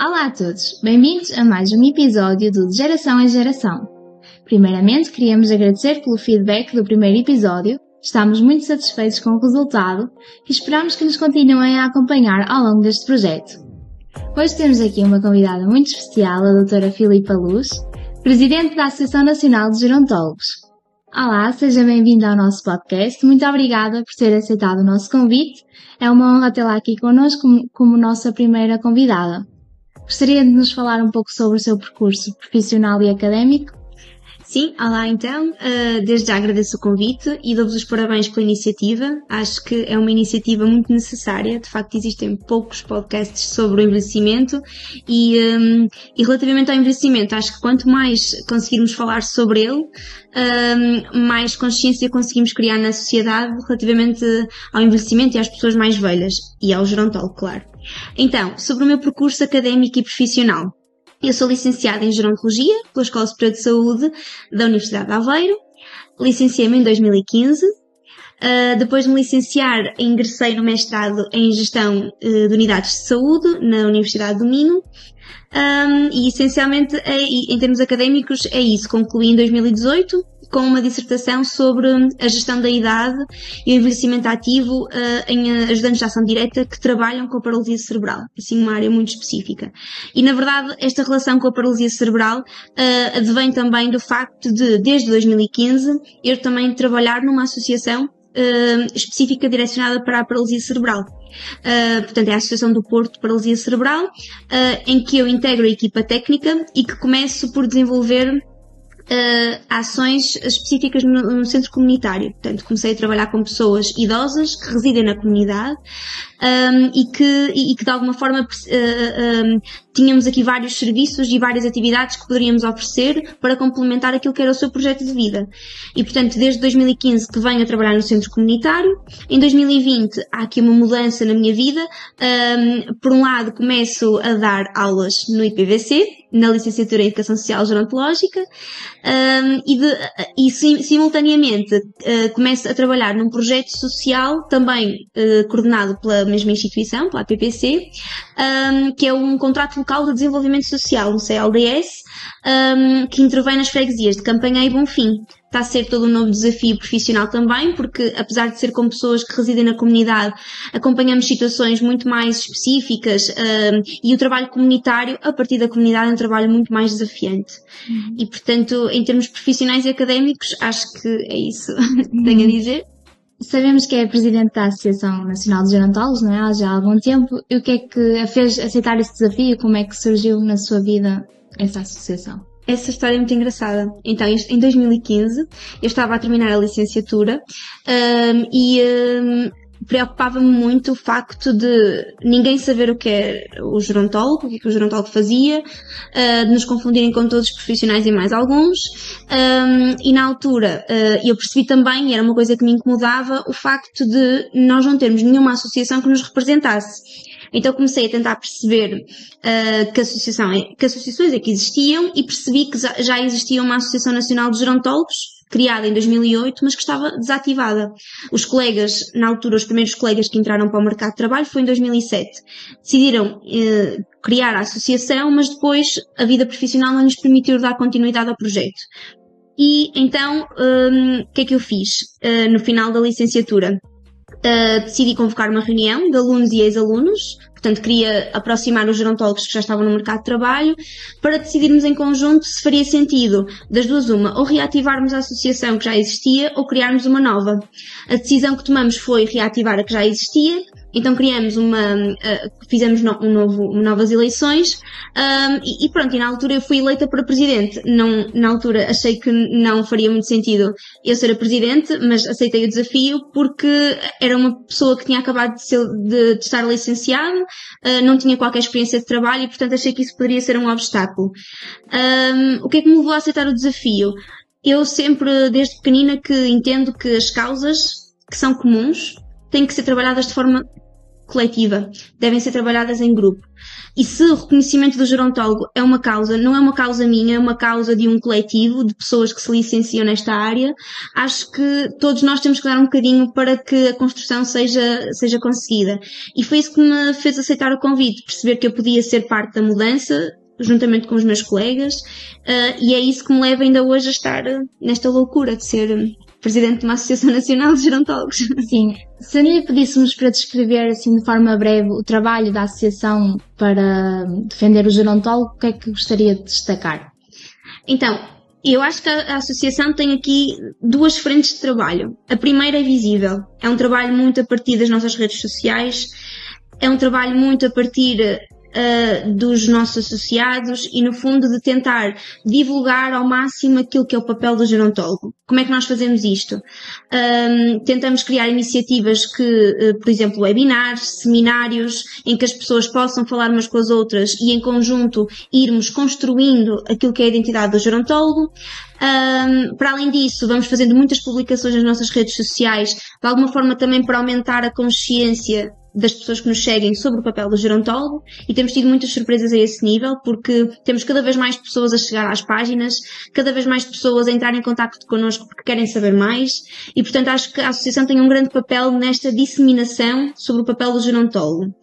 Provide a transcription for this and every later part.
Olá a todos, bem-vindos a mais um episódio do De Geração em Geração. Primeiramente, queríamos agradecer pelo feedback do primeiro episódio, estamos muito satisfeitos com o resultado e esperamos que nos continuem a acompanhar ao longo deste projeto. Hoje temos aqui uma convidada muito especial, a doutora Filipa Luz, Presidente da Associação Nacional de Gerontólogos. Olá, seja bem-vinda ao nosso podcast. Muito obrigada por ter aceitado o nosso convite. É uma honra tê-la aqui connosco como, como nossa primeira convidada. Gostaria de nos falar um pouco sobre o seu percurso profissional e académico? Sim, olá então. Uh, desde já agradeço o convite e dou-vos os parabéns pela iniciativa. Acho que é uma iniciativa muito necessária. De facto, existem poucos podcasts sobre o envelhecimento e, um, e relativamente ao envelhecimento, acho que quanto mais conseguirmos falar sobre ele, um, mais consciência conseguimos criar na sociedade relativamente ao envelhecimento e às pessoas mais velhas e ao gerontólogo, claro. Então, sobre o meu percurso académico e profissional. Eu sou licenciada em Gerontologia pela Escola Superior de Saúde da Universidade de Aveiro. Licenciei-me em 2015. Uh, depois de me licenciar, ingressei no mestrado em Gestão uh, de Unidades de Saúde na Universidade do Minho. Um, e essencialmente, é, em termos académicos, é isso. Concluí em 2018 com uma dissertação sobre a gestão da idade e o envelhecimento ativo uh, em ajudantes de ação direta que trabalham com a paralisia cerebral, assim uma área muito específica. E na verdade esta relação com a paralisia cerebral uh, advém também do facto de, desde 2015, eu também trabalhar numa associação Uh, específica direcionada para a paralisia cerebral. Uh, portanto, é a Associação do Porto de Paralisia Cerebral, uh, em que eu integro a equipa técnica e que começo por desenvolver uh, ações específicas no, no, centro comunitário. Portanto, comecei a trabalhar com pessoas idosas que residem na comunidade um, e, que, e, que de alguma forma uh, um, tínhamos aqui vários serviços e várias atividades que poderíamos oferecer para complementar aquilo que era o seu projeto de vida. E portanto, desde 2015 que venho a trabalhar no centro comunitário. Em 2020 há aqui uma mudança na minha vida. Um, por um lado, começo a dar aulas no IPVC, na licenciatura em Educação Social Gerontológica, um, e, de, e sim, simultaneamente uh, começo a trabalhar num projeto social também uh, coordenado pela mesma instituição, pela APPC, um, que é um contrato local de desenvolvimento social, um CLDS, um, que intervém nas freguesias de Campanha e Bonfim. Está a ser todo um novo desafio profissional também, porque apesar de ser com pessoas que residem na comunidade, acompanhamos situações muito mais específicas um, e o trabalho comunitário, a partir da comunidade, é um trabalho muito mais desafiante. Uhum. E portanto, em termos profissionais e académicos, acho que é isso que tenho a dizer. Sabemos que é presidente da Associação Nacional de Gerontólogos, não é? Há já algum tempo. E o que é que a fez aceitar esse desafio? Como é que surgiu na sua vida essa associação? Essa história é muito engraçada. Então, em 2015, eu estava a terminar a licenciatura um, e um, preocupava-me muito o facto de ninguém saber o que é o gerontólogo, o que, é que o gerontólogo fazia, uh, de nos confundirem com todos os profissionais e mais alguns. Um, e na altura uh, eu percebi também, e era uma coisa que me incomodava, o facto de nós não termos nenhuma associação que nos representasse. Então comecei a tentar perceber uh, que, associação, é, que associações é que existiam e percebi que já existia uma Associação Nacional de Gerontólogos, criada em 2008, mas que estava desativada. Os colegas, na altura, os primeiros colegas que entraram para o mercado de trabalho foi em 2007. Decidiram eh, criar a associação, mas depois a vida profissional não lhes permitiu dar continuidade ao projeto. E então, um, o que é que eu fiz uh, no final da licenciatura? Uh, decidi convocar uma reunião de alunos e ex-alunos, portanto queria aproximar os gerontólogos que já estavam no mercado de trabalho, para decidirmos em conjunto se faria sentido, das duas uma, ou reativarmos a associação que já existia ou criarmos uma nova. A decisão que tomamos foi reativar a que já existia, então criamos uma, uh, fizemos no, um novo, novas eleições um, e, e, pronto, e na altura eu fui eleita para presidente. Não, na altura achei que não faria muito sentido eu ser a presidente, mas aceitei o desafio porque era uma pessoa que tinha acabado de, ser, de, de estar licenciado, não tinha qualquer experiência de trabalho e portanto achei que isso poderia ser um obstáculo. Um, o que é que me levou a aceitar o desafio? Eu sempre, desde pequenina, que entendo que as causas que são comuns têm que ser trabalhadas de forma coletiva, devem ser trabalhadas em grupo. E se o reconhecimento do gerontólogo é uma causa, não é uma causa minha, é uma causa de um coletivo, de pessoas que se licenciam nesta área, acho que todos nós temos que dar um bocadinho para que a construção seja, seja conseguida. E foi isso que me fez aceitar o convite, perceber que eu podia ser parte da mudança, juntamente com os meus colegas, uh, e é isso que me leva ainda hoje a estar nesta loucura de ser presidente de uma Associação Nacional de Gerontólogos. Sim. Se lhe pedíssemos para descrever, assim, de forma breve, o trabalho da Associação para defender o gerontólogo, o que é que gostaria de destacar? Então, eu acho que a, Associação tem aqui duas frentes de trabalho. A primeira é visível. É um trabalho muito a partir das nossas redes sociais, é um trabalho muito a partir uh, dos nossos associados e, no fundo, de tentar divulgar ao máximo aquilo que é o papel do gerontólogo. Como é que nós fazemos isto? Um, tentamos criar iniciativas que, uh, por exemplo, webinars, seminários, em que as pessoas possam falar umas com as outras e, em conjunto, irmos construindo aquilo que é a identidade do gerontólogo. Um, para além disso, vamos fazendo muitas publicações nas nossas redes sociais, de alguma forma também para aumentar a consciência das pessoas que nos seguem sobre o papel do gerontólogo e temos tido muitas surpresas a esse nível porque temos cada vez mais pessoas a chegar às páginas, cada vez mais pessoas a entrar em contato connosco porque querem saber mais e portanto acho que a associação tem um grande papel nesta disseminação sobre o papel do gerontólogo.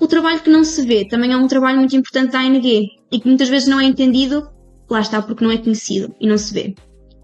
O trabalho que não se vê também é um trabalho muito importante da ANG e que muitas vezes não é entendido, lá está porque não é conhecido e não se vê.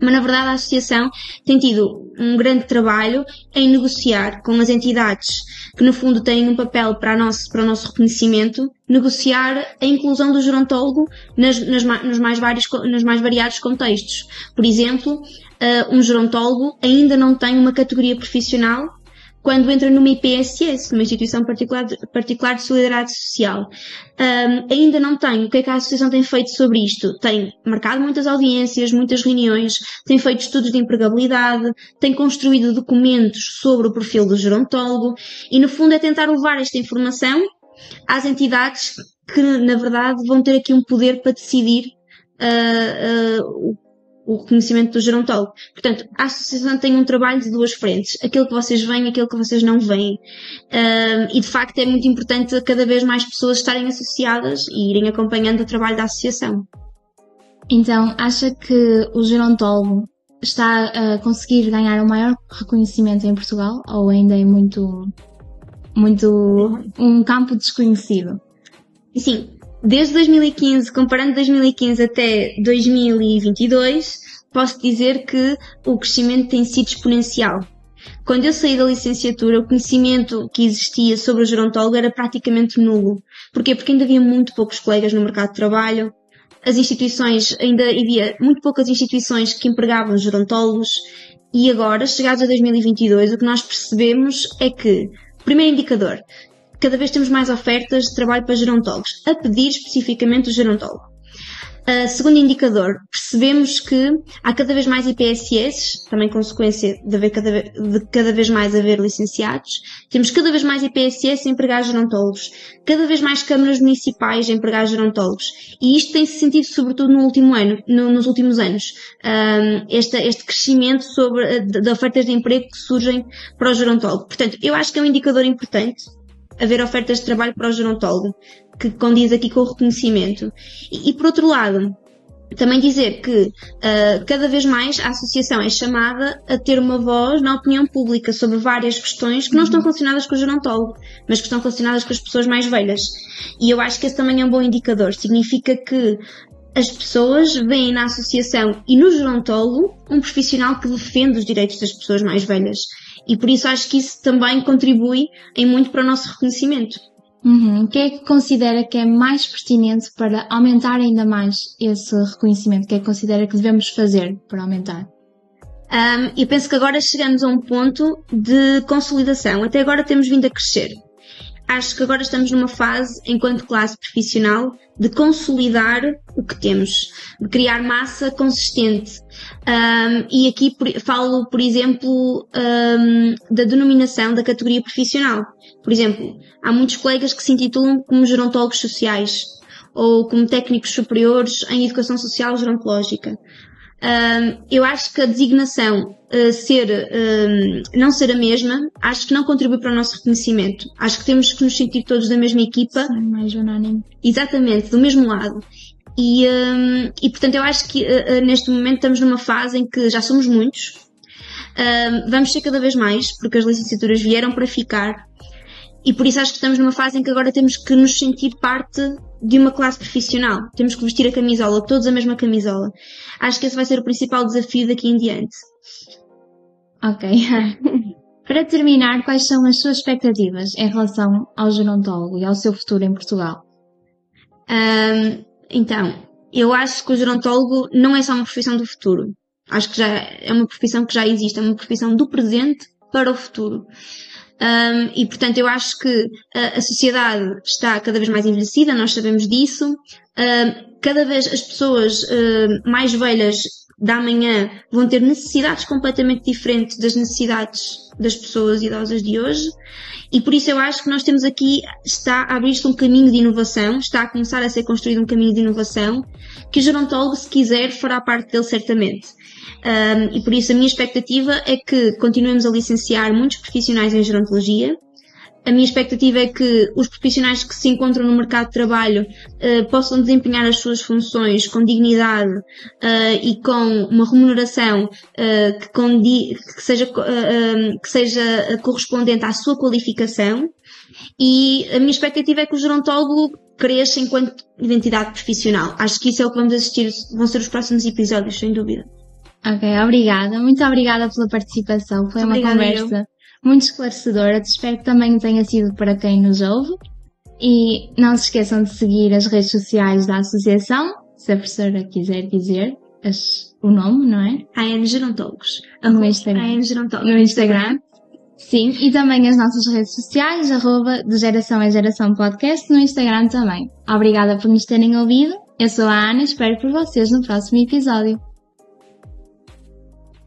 Mas na verdade a associação tem tido um grande trabalho em negociar com as entidades que no fundo têm um papel para, nosso, para o nosso reconhecimento, negociar a inclusão do gerontólogo nas, nas, nos, mais vários, nos mais variados contextos. Por exemplo, uh, um gerontólogo ainda não tem uma categoria profissional quando entra numa IPSS, numa instituição particular de, particular de solidariedade social. Um, ainda não tem. O que é que a associação tem feito sobre isto? Tem marcado muitas audiências, muitas reuniões, tem feito estudos de empregabilidade, tem construído documentos sobre o perfil do gerontólogo e, no fundo, é tentar levar esta informação às entidades que, na verdade, vão ter aqui um poder para decidir uh, uh, o reconhecimento do gerontólogo. Portanto, a associação tem um trabalho de duas frentes. Aquilo que vocês veem e aquilo que vocês não veem. Um, e de facto é muito importante cada vez mais pessoas estarem associadas e irem acompanhando o trabalho da associação. Então, acha que o gerontólogo está a conseguir ganhar o maior reconhecimento em Portugal ou ainda é muito, muito um campo desconhecido? Sim, Desde 2015, comparando 2015 até 2022, posso dizer que o crescimento tem sido exponencial. Quando eu saí da licenciatura, o conhecimento que existia sobre o gerontólogo era praticamente nulo. Porquê? Porque ainda havia muito poucos colegas no mercado de trabalho, as instituições, ainda havia muito poucas instituições que empregavam gerontólogos, e agora, chegados a 2022, o que nós percebemos é que, primeiro indicador, cada vez temos mais ofertas de trabalho para gerontólogos, a pedir especificamente o gerontólogo. Uh, segundo indicador, percebemos que há cada vez mais IPSS, também consequência de, haver cada, de cada vez mais haver licenciados. Temos cada vez mais IPSS a empregar gerontólogos, cada vez mais câmaras municipais a empregar gerontólogos. E isto tem-se sentido sobretudo no último ano, no, nos últimos anos. Um, este, este crescimento sobre, de, de ofertas de emprego que surgem para o gerontólogo. Portanto, eu acho que é um indicador importante haver ofertas de trabalho para o gerontólogo, que condiz aqui com o reconhecimento. E, e por outro lado, também dizer que uh, cada vez mais a associação é chamada a ter uma voz na opinião pública sobre várias questões que não estão relacionadas com o gerontólogo, mas que estão relacionadas com as pessoas mais velhas. E eu acho que esse também é um bom indicador. Significa que as pessoas veem na associação e no gerontólogo um profissional que defende os direitos das pessoas mais velhas. E por isso acho que isso também contribui em muito para o nosso reconhecimento. Uhum. O que é que considera que é mais pertinente para aumentar ainda mais esse reconhecimento? O que é que considera que devemos fazer para aumentar? Um, eu penso que agora chegamos a um ponto de consolidação. Até agora temos vindo a crescer. Acho que agora estamos numa fase, enquanto classe profissional, de consolidar o que temos, de criar massa consistente. Um, e aqui por, falo, por exemplo, um, da denominação da categoria profissional. Por exemplo, há muitos colegas que se intitulam como gerontólogos sociais ou como técnicos superiores em educação social gerontológica. Um, eu acho que a designação uh, ser, um, não ser a mesma, acho que não contribui para o nosso reconhecimento. Acho que temos que nos sentir todos da mesma equipa. Sim, mais unânime. Exatamente, do mesmo lado. E, um, e portanto eu acho que uh, neste momento estamos numa fase em que já somos muitos, vamos ser cada vez mais, porque as licenciaturas vieram para ficar. E por isso acho que estamos numa fase em que agora temos que nos sentir parte de uma classe profissional. Temos que vestir a camisola, todos a mesma camisola. Acho que esse vai ser o principal desafio daqui em diante. Ok. Para terminar, quais são as suas expectativas em relação ao gerontólogo e ao seu futuro em Portugal? Um, então, eu acho que o gerontólogo não é só uma profissão do futuro. Acho que já é uma profissão que já existe, é uma profissão do presente para o futuro. Um, e portanto eu acho que a, a, sociedade está cada vez mais envelhecida, nós sabemos disso. Um, cada vez as pessoas uh, mais velhas da manhã vão ter necessidades completamente diferentes das necessidades das pessoas idosas de hoje. E por isso eu acho que nós temos aqui, está a abrir-se um caminho de inovação, está a começar a ser construído um caminho de inovação, que o gerontólogo, se quiser, fará parte dele certamente. Um, e por isso a minha expectativa é que continuemos a licenciar muitos profissionais em gerontologia. A minha expectativa é que os profissionais que se encontram no mercado de trabalho uh, possam desempenhar as suas funções com dignidade uh, e com uma remuneração uh, que, que, seja, que seja correspondente à sua qualificação. E a minha expectativa é que o gerontólogo cresça enquanto identidade profissional. Acho que isso é o que vamos assistir, vão ser os próximos episódios, sem dúvida. Ok, obrigada. Muito obrigada pela participação. Foi uma conversa eu. Muito esclarecedora. Espero que também tenha sido para quem nos ouve. E não se esqueçam de seguir as redes sociais da associação, se a professora quiser dizer as, o nome, não é? AN Gerontólogos. No Instagram. Gerontólogos. No Instagram. Sim, e também as nossas redes sociais, arroba de geração em geração podcast, no Instagram também. Obrigada por nos terem ouvido. Eu sou a Ana e espero por vocês no próximo episódio.